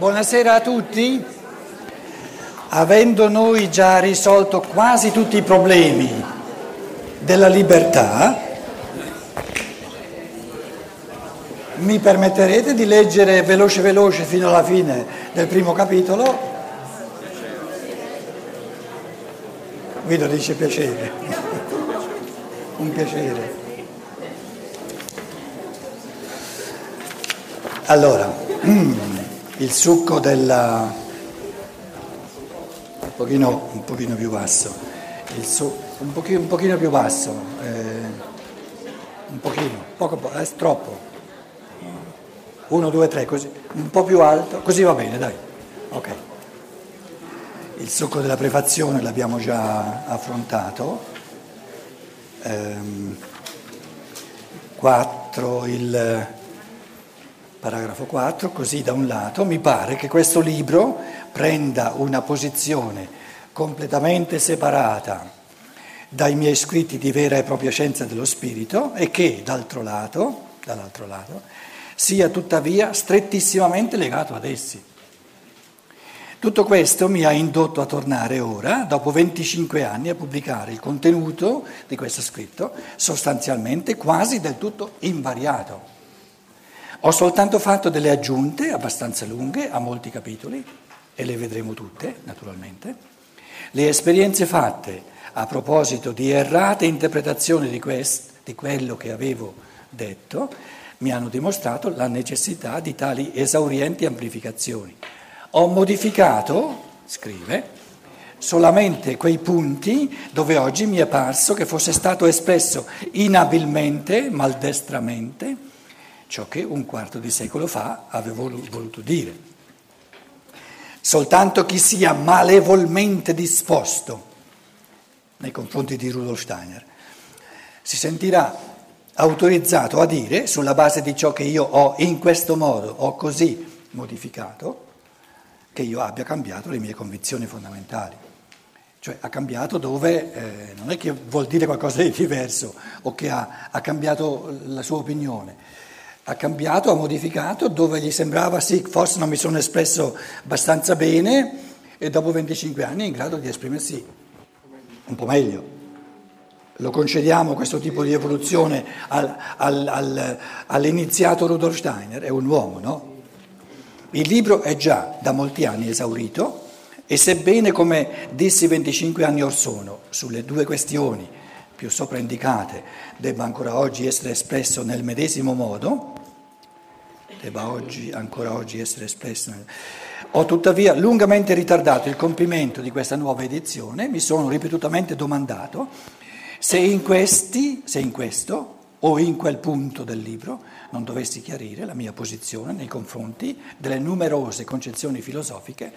Buonasera a tutti. Avendo noi già risolto quasi tutti i problemi della libertà, mi permetterete di leggere veloce veloce fino alla fine del primo capitolo? Guido dice piacere, un piacere. Allora, il succo della... un pochino, un pochino più basso, su... un, pochino, un, pochino, più basso, eh... un pochino, poco, poco, è troppo. Uno, due, tre, così, un po' più alto, così va bene, dai. Ok. Il succo della prefazione l'abbiamo già affrontato. Ehm, 4. Il Paragrafo 4, così da un lato mi pare che questo libro prenda una posizione completamente separata dai miei scritti di vera e propria scienza dello spirito e che d'altro lato, dall'altro lato sia tuttavia strettissimamente legato ad essi. Tutto questo mi ha indotto a tornare ora, dopo 25 anni, a pubblicare il contenuto di questo scritto, sostanzialmente quasi del tutto invariato. Ho soltanto fatto delle aggiunte abbastanza lunghe a molti capitoli, e le vedremo tutte, naturalmente. Le esperienze fatte a proposito di errate interpretazioni di, quest, di quello che avevo detto mi hanno dimostrato la necessità di tali esaurienti amplificazioni. Ho modificato, scrive, solamente quei punti dove oggi mi è parso che fosse stato espresso inabilmente, maldestramente, ciò che un quarto di secolo fa avevo voluto dire. Soltanto chi sia malevolmente disposto nei confronti di Rudolf Steiner si sentirà autorizzato a dire, sulla base di ciò che io ho in questo modo, ho così modificato, che io abbia cambiato le mie convinzioni fondamentali. Cioè ha cambiato dove eh, non è che vuol dire qualcosa di diverso o che ha, ha cambiato la sua opinione ha cambiato, ha modificato, dove gli sembrava sì, forse non mi sono espresso abbastanza bene e dopo 25 anni è in grado di esprimersi un po' meglio. Lo concediamo questo tipo di evoluzione al, al, al, all'iniziato Rudolf Steiner, è un uomo, no? Il libro è già da molti anni esaurito e sebbene, come dissi 25 anni or sono, sulle due questioni più sopra indicate debba ancora oggi essere espresso nel medesimo modo, debba oggi, ancora oggi essere espresso. Ho tuttavia lungamente ritardato il compimento di questa nuova edizione, mi sono ripetutamente domandato se in, questi, se in questo o in quel punto del libro non dovessi chiarire la mia posizione nei confronti delle numerose concezioni filosofiche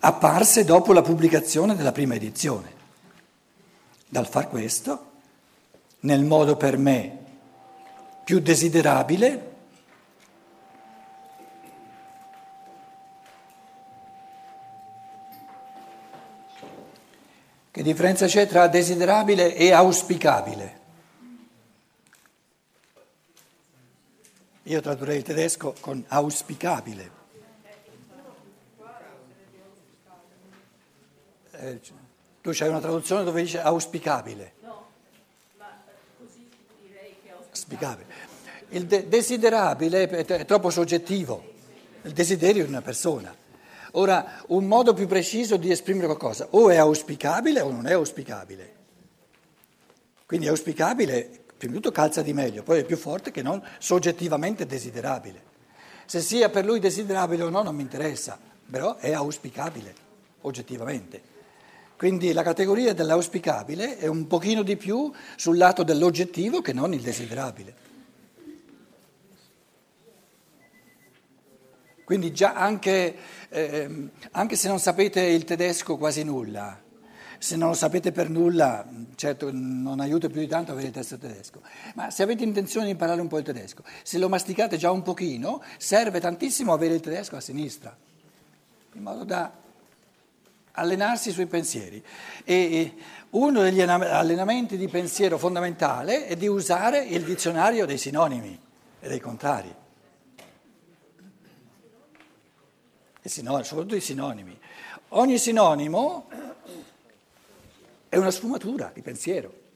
apparse dopo la pubblicazione della prima edizione. Dal far questo, nel modo per me più desiderabile, Che differenza c'è tra desiderabile e auspicabile? Io tradurrei il tedesco con auspicabile. Eh, tu c'hai una traduzione dove dice auspicabile. No, ma così direi che auspicabile. Il de- desiderabile è troppo soggettivo, il desiderio di una persona. Ora, un modo più preciso di esprimere qualcosa o è auspicabile o non è auspicabile. Quindi è auspicabile, prima di tutto calza di meglio, poi è più forte che non soggettivamente desiderabile. Se sia per lui desiderabile o no non mi interessa, però è auspicabile, oggettivamente. Quindi la categoria dell'auspicabile è un pochino di più sul lato dell'oggettivo che non il desiderabile. Quindi già anche, eh, anche se non sapete il tedesco quasi nulla, se non lo sapete per nulla, certo non aiuta più di tanto avere il testo tedesco, ma se avete intenzione di imparare un po' il tedesco, se lo masticate già un pochino, serve tantissimo avere il tedesco a sinistra, in modo da allenarsi sui pensieri. E uno degli allenamenti di pensiero fondamentale è di usare il dizionario dei sinonimi e dei contrari. Soprattutto i sinonimi. Ogni sinonimo è una sfumatura di pensiero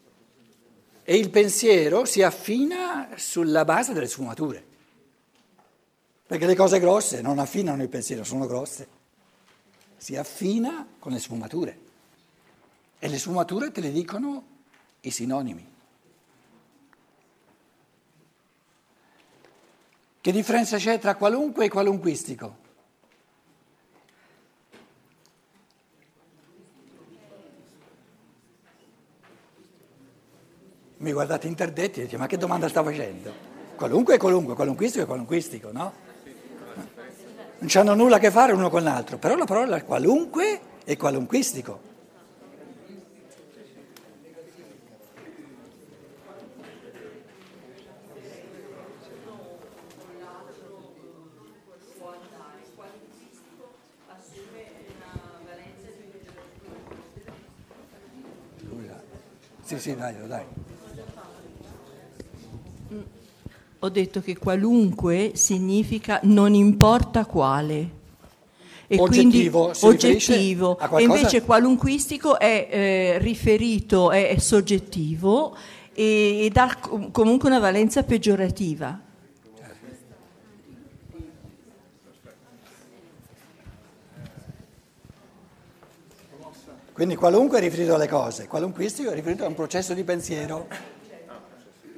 e il pensiero si affina sulla base delle sfumature, perché le cose grosse non affinano il pensiero, sono grosse, si affina con le sfumature e le sfumature te le dicono i sinonimi. Che differenza c'è tra qualunque e qualunquistico? Mi guardate interdetti e dite ma che domanda sta facendo? Qualunque è qualunque, qualunquistico è qualunquistico, no? Non hanno nulla a che fare uno con l'altro, però la parola qualunque è qualunquistico. Sì, sì, dai, dai. Ho detto che qualunque significa non importa quale. E oggettivo, quindi oggettivo. E invece qualunquistico è eh, riferito, è, è soggettivo e, e dà comunque una valenza peggiorativa. Quindi qualunque è riferito alle cose, qualunquistico è riferito a un processo di pensiero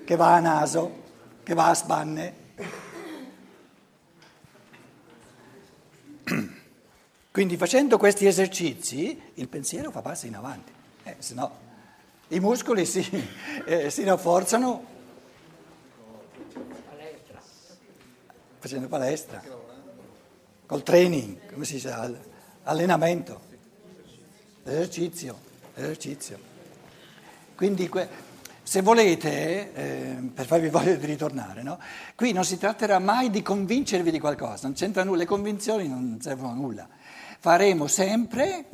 che va a naso, che va a spanne. Quindi facendo questi esercizi il pensiero fa passi in avanti, eh, se no i muscoli si, eh, si rafforzano facendo palestra, col training, come si dice, allenamento. L'esercizio, l'esercizio. Quindi se volete, eh, per farvi voglia di ritornare, no? qui non si tratterà mai di convincervi di qualcosa, non c'entra nulla, le convinzioni non servono a nulla. Faremo sempre,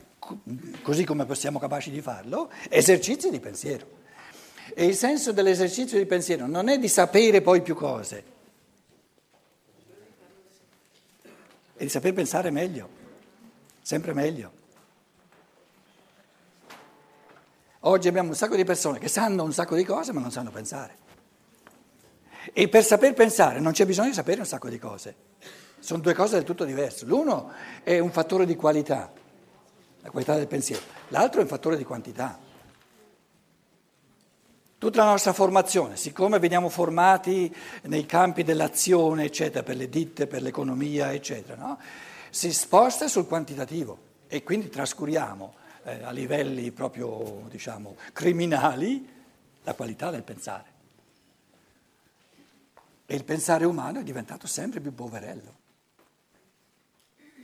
così come possiamo capaci di farlo, esercizi di pensiero. E il senso dell'esercizio di pensiero non è di sapere poi più cose, è di saper pensare meglio, sempre meglio. Oggi abbiamo un sacco di persone che sanno un sacco di cose ma non sanno pensare. E per saper pensare non c'è bisogno di sapere un sacco di cose. Sono due cose del tutto diverse. L'uno è un fattore di qualità, la qualità del pensiero. L'altro è un fattore di quantità. Tutta la nostra formazione, siccome veniamo formati nei campi dell'azione, eccetera, per le ditte, per l'economia, eccetera, no? si sposta sul quantitativo e quindi trascuriamo eh, a livelli proprio, diciamo, criminali la qualità del pensare. E il pensare umano è diventato sempre più poverello.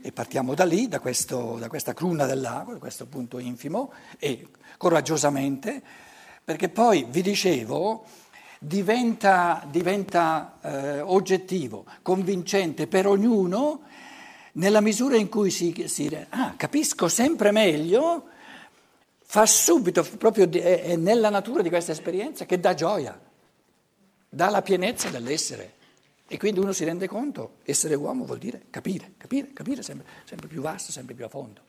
E partiamo da lì, da, questo, da questa cruna del lago, da questo punto infimo, e coraggiosamente, perché poi, vi dicevo, diventa, diventa eh, oggettivo, convincente per ognuno nella misura in cui si, si ah, capisco sempre meglio, fa subito, proprio è, nella natura di questa esperienza che dà gioia, dà la pienezza dell'essere. E quindi uno si rende conto, essere uomo vuol dire capire, capire, capire sempre, sempre più vasto, sempre più a fondo.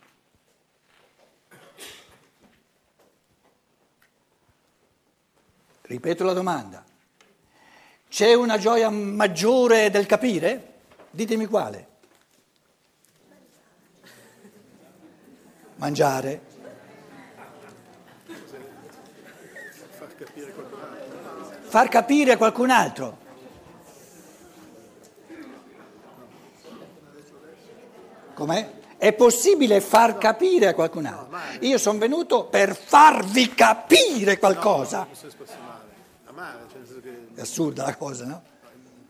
Ripeto la domanda. C'è una gioia maggiore del capire? Ditemi quale. mangiare. Far capire a qualcun altro. Com'è? È possibile far capire a qualcun altro. Io sono venuto per farvi capire qualcosa. È assurda la cosa, no?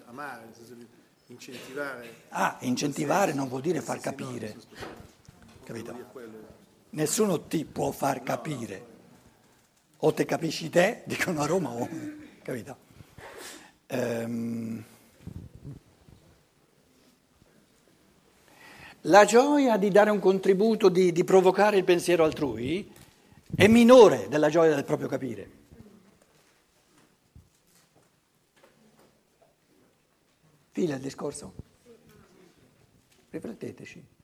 Amare, nel senso di incentivare. Ah, incentivare non vuol dire far capire. Capito? Nessuno ti può far capire. O te capisci te, dicono a Roma, o... capito? Ehm... La gioia di dare un contributo, di, di provocare il pensiero altrui, è minore della gioia del proprio capire. Fila il discorso? Rifletteteci.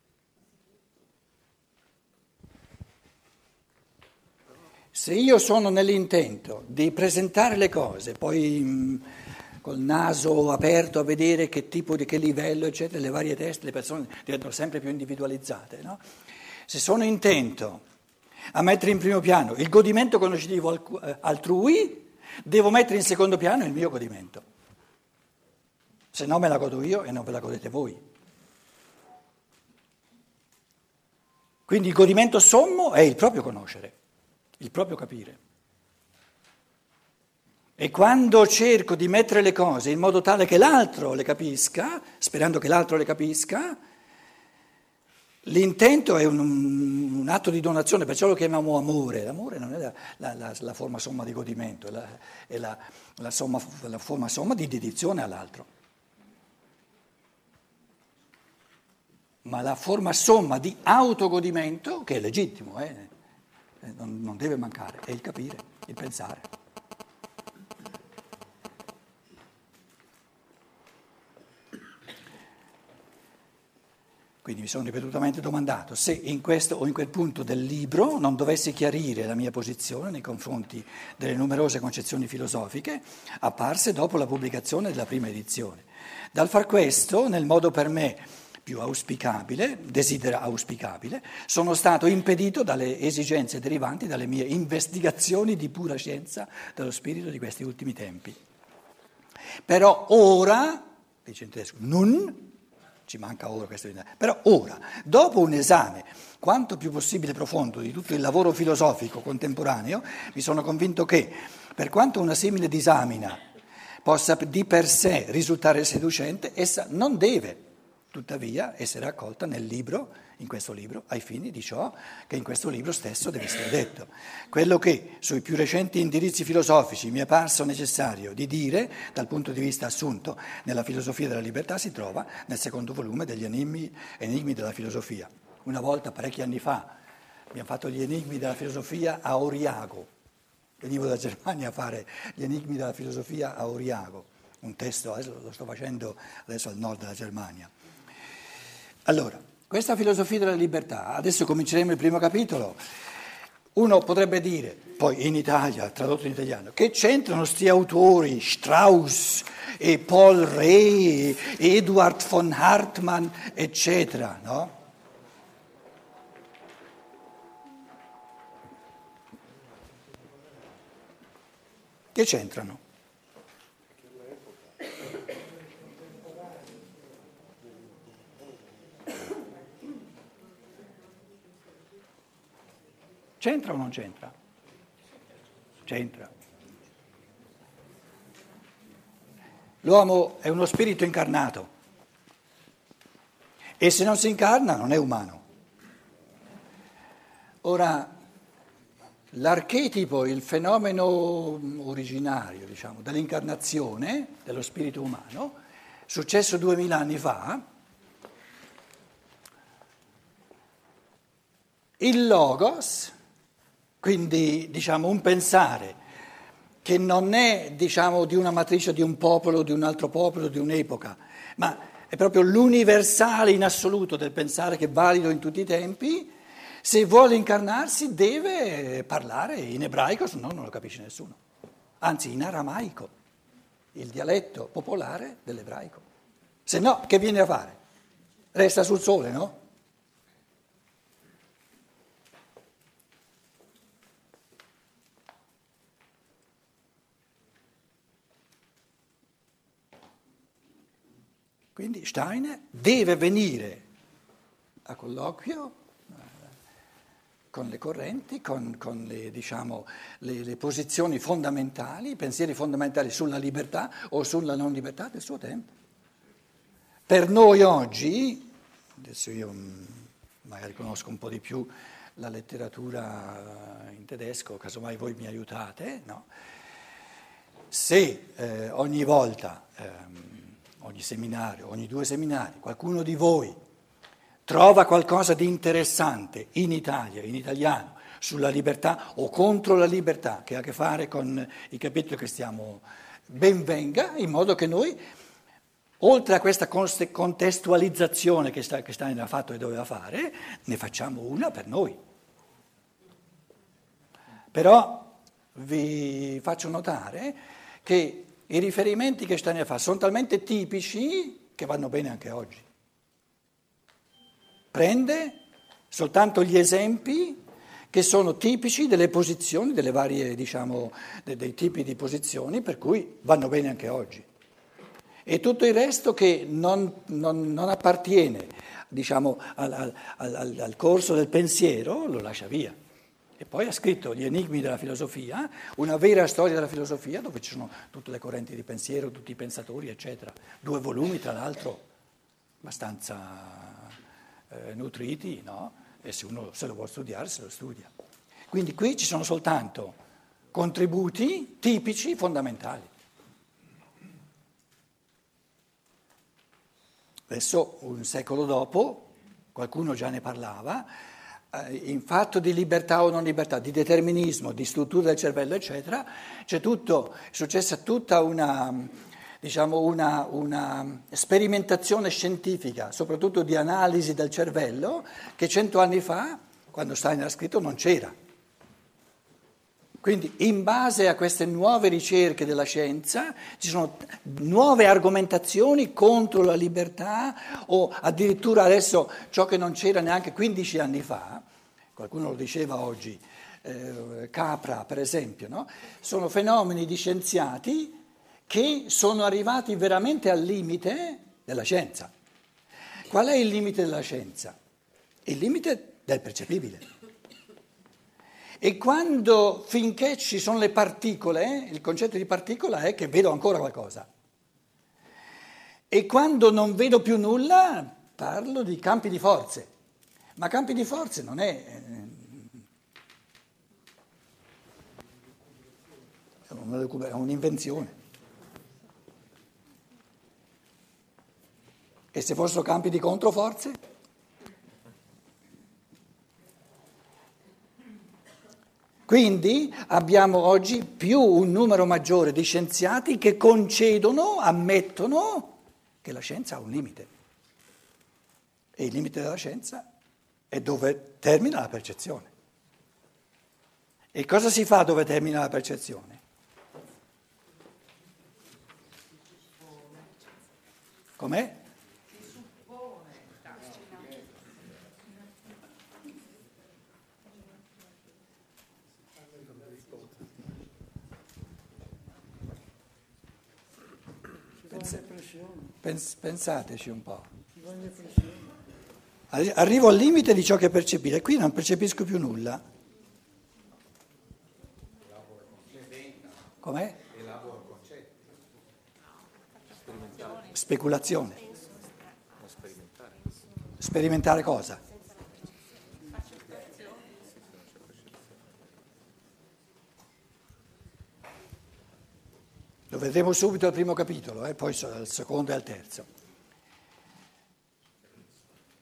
Se io sono nell'intento di presentare le cose, poi mh, col naso aperto a vedere che tipo di che livello, eccetera, le varie teste, le persone diventano sempre più individualizzate. No? Se sono intento a mettere in primo piano il godimento conoscitivo eh, altrui, devo mettere in secondo piano il mio godimento. Se no me la godo io e non ve la godete voi. Quindi il godimento sommo è il proprio conoscere, il proprio capire. E quando cerco di mettere le cose in modo tale che l'altro le capisca, sperando che l'altro le capisca, l'intento è un, un atto di donazione, perciò lo chiamiamo amore. L'amore non è la, la, la, la forma somma di godimento, è, la, somma, la forma somma di dedizione all'altro. Ma la forma somma di autogodimento, che è legittimo, eh, non, non deve mancare, è il capire, il pensare. Quindi mi sono ripetutamente domandato se in questo o in quel punto del libro non dovessi chiarire la mia posizione nei confronti delle numerose concezioni filosofiche apparse dopo la pubblicazione della prima edizione. Dal far questo, nel modo per me più auspicabile, desidera auspicabile, sono stato impedito dalle esigenze derivanti dalle mie investigazioni di pura scienza dello spirito di questi ultimi tempi. Però ora, dice in tedesco, nun ci manca ora questo. Però ora, dopo un esame quanto più possibile profondo di tutto il lavoro filosofico contemporaneo, mi sono convinto che, per quanto una simile disamina possa di per sé risultare seducente, essa non deve tuttavia essere accolta nel libro, in questo libro, ai fini di ciò che in questo libro stesso deve essere detto. Quello che sui più recenti indirizzi filosofici mi è parso necessario di dire, dal punto di vista assunto nella filosofia della libertà, si trova nel secondo volume degli enigmi, enigmi della filosofia. Una volta, parecchi anni fa, abbiamo fatto gli enigmi della filosofia a Oriago. Venivo da Germania a fare gli enigmi della filosofia a Oriago, un testo, lo sto facendo adesso al nord della Germania. Allora, questa filosofia della libertà, adesso cominceremo il primo capitolo. Uno potrebbe dire, poi in Italia, tradotto in italiano, che c'entrano sti autori, Strauss e Paul Rey, Eduard von Hartmann, eccetera, no? Che c'entrano? C'entra o non c'entra? C'entra. L'uomo è uno spirito incarnato e se non si incarna non è umano. Ora, l'archetipo, il fenomeno originario, diciamo, dell'incarnazione dello spirito umano, successo duemila anni fa, il logos, quindi diciamo un pensare che non è diciamo, di una matrice di un popolo, di un altro popolo, di un'epoca, ma è proprio l'universale in assoluto del pensare che è valido in tutti i tempi, se vuole incarnarsi deve parlare in ebraico, se no non lo capisce nessuno, anzi in aramaico, il dialetto popolare dell'ebraico. Se no, che viene a fare? Resta sul sole, no? Quindi Steiner deve venire a colloquio eh, con le correnti, con, con le, diciamo, le, le, posizioni fondamentali, i pensieri fondamentali sulla libertà o sulla non libertà del suo tempo. Per noi oggi, adesso io mm, magari conosco un po' di più la letteratura in tedesco, casomai voi mi aiutate, no? se eh, ogni volta... Ehm, ogni seminario, ogni due seminari, qualcuno di voi trova qualcosa di interessante in Italia, in italiano, sulla libertà o contro la libertà, che ha a che fare con i capitoli che stiamo, ben venga, in modo che noi, oltre a questa contestualizzazione che, sta, che Stein ha fatto e doveva fare, ne facciamo una per noi. Però vi faccio notare che i riferimenti che Steiner fa sono talmente tipici che vanno bene anche oggi. Prende soltanto gli esempi che sono tipici delle posizioni, delle varie, diciamo, dei, dei tipi di posizioni, per cui vanno bene anche oggi. E tutto il resto che non, non, non appartiene diciamo, al, al, al, corso del pensiero lo lascia via. E poi ha scritto Gli enigmi della filosofia, una vera storia della filosofia dove ci sono tutte le correnti di pensiero, tutti i pensatori, eccetera. Due volumi, tra l'altro, abbastanza eh, nutriti, no? e se uno se lo vuole studiare se lo studia. Quindi qui ci sono soltanto contributi tipici, fondamentali. Adesso, un secolo dopo, qualcuno già ne parlava, in fatto di libertà o non libertà, di determinismo, di struttura del cervello, eccetera, c'è tutto, è successa tutta una, diciamo una, una, sperimentazione scientifica, soprattutto di analisi del cervello, che cento anni fa, quando Steiner ha scritto, non c'era. Quindi in base a queste nuove ricerche della scienza ci sono nuove argomentazioni contro la libertà o addirittura adesso ciò che non c'era neanche 15 anni fa, qualcuno lo diceva oggi, eh, Capra per esempio, no? sono fenomeni di scienziati che sono arrivati veramente al limite della scienza. Qual è il limite della scienza? Il limite del percepibile. E quando, finché ci sono le particole, il concetto di particola è che vedo ancora qualcosa. E quando non vedo più nulla, parlo di campi di forze. Ma campi di forze non è... È un'invenzione. E se fossero campi di controforze? Quindi abbiamo oggi più un numero maggiore di scienziati che concedono, ammettono che la scienza ha un limite. E il limite della scienza è dove termina la percezione. E cosa si fa dove termina la percezione? Com'è? Pens- pensateci un po'. Arrivo al limite di ciò che percepire, qui non percepisco più nulla. Com'è? Speculazione. Sperimentare cosa? Lo vedremo subito al primo capitolo, eh, poi al secondo e al terzo.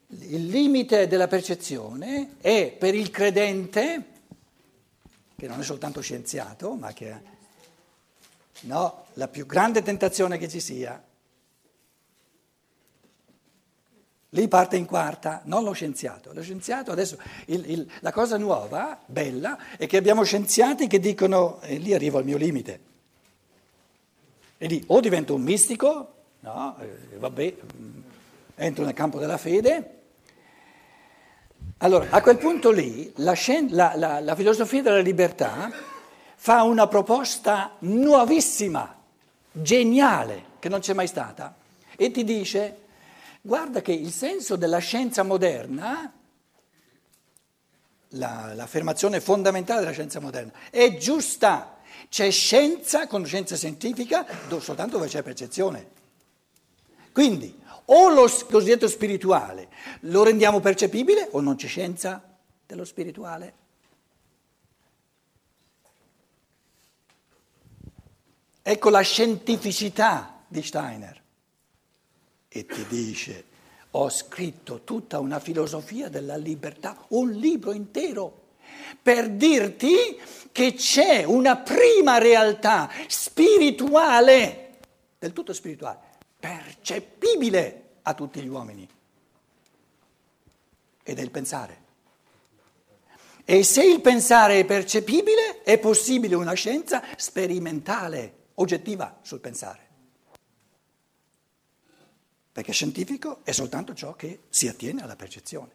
Il limite della percezione è per il credente, che non è soltanto scienziato, ma che è no, la più grande tentazione che ci sia. Lì parte in quarta, non lo scienziato. Lo scienziato adesso, il, il, la cosa nuova, bella, è che abbiamo scienziati che dicono, e lì arrivo al mio limite. E lì o divento un mistico, no, eh, vabbè, mm, entro nel campo della fede. Allora, a quel punto lì la, la, la, la filosofia della libertà fa una proposta nuovissima, geniale, che non c'è mai stata, e ti dice, guarda che il senso della scienza moderna, l'affermazione fondamentale della scienza moderna, è giusta c'è scienza, conoscenza scientifica, soltanto dove c'è percezione. Quindi, o lo cosiddetto spirituale lo rendiamo percepibile o non c'è scienza dello spirituale. Ecco la scientificità di Steiner. E ti dice, ho scritto tutta una filosofia della libertà, un libro intero per dirti che c'è una prima realtà spirituale, del tutto spirituale, percepibile a tutti gli uomini, ed è il pensare. E se il pensare è percepibile, è possibile una scienza sperimentale, oggettiva sul pensare. Perché scientifico è soltanto ciò che si attiene alla percezione.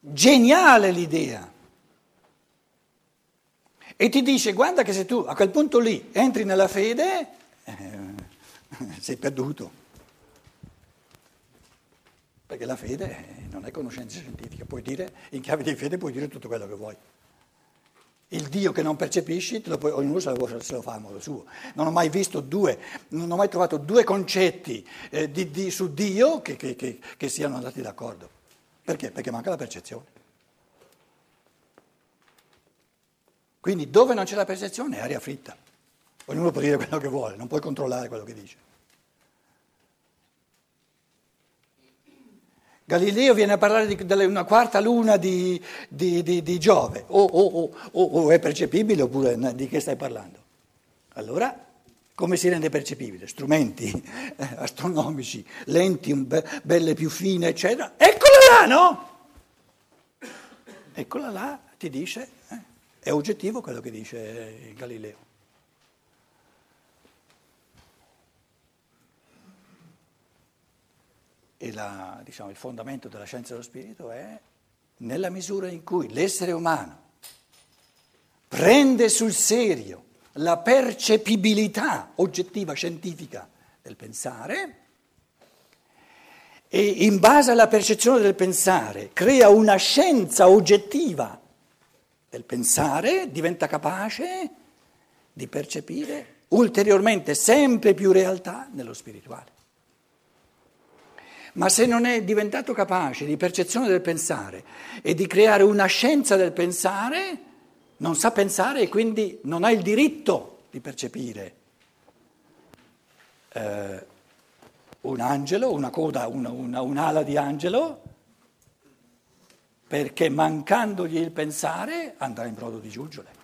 Geniale l'idea. E ti dice, guarda che se tu a quel punto lì entri nella fede, eh, sei perduto. Perché la fede non è conoscenza scientifica, puoi dire, in chiave di fede puoi dire tutto quello che vuoi. Il Dio che non percepisci, puoi, ognuno se lo, se lo, fa a modo suo. Non ho mai visto due, non ho mai trovato due concetti eh, di, di, su Dio che, che, che, che siano andati d'accordo. Perché? Perché manca la percezione. Quindi dove non c'è la percezione è aria fritta. Ognuno può dire quello che vuole, non puoi controllare quello che dice. Galileo viene a parlare di, una quarta luna di, di, di, di Giove, o, o, o, o, è percepibile oppure di che stai parlando? Allora, come si rende percepibile? Strumenti astronomici, lenti be, belle più fine, eccetera. Eccola là, no? Eccola là, ti dice, eh, è oggettivo quello che dice Galileo. E la, diciamo, il fondamento della scienza dello spirito è nella misura in cui l'essere umano prende sul serio la percepibilità oggettiva, scientifica del pensare e in base alla percezione del pensare crea una scienza oggettiva del pensare, diventa capace di percepire ulteriormente sempre più realtà nello spirituale. Ma se non è diventato capace di percezione del pensare e di creare una scienza del pensare, non sa pensare e quindi non ha il diritto di percepire eh, un angelo, una coda, una, una, un'ala di angelo, perché mancandogli il pensare andrà in brodo di giuggiole.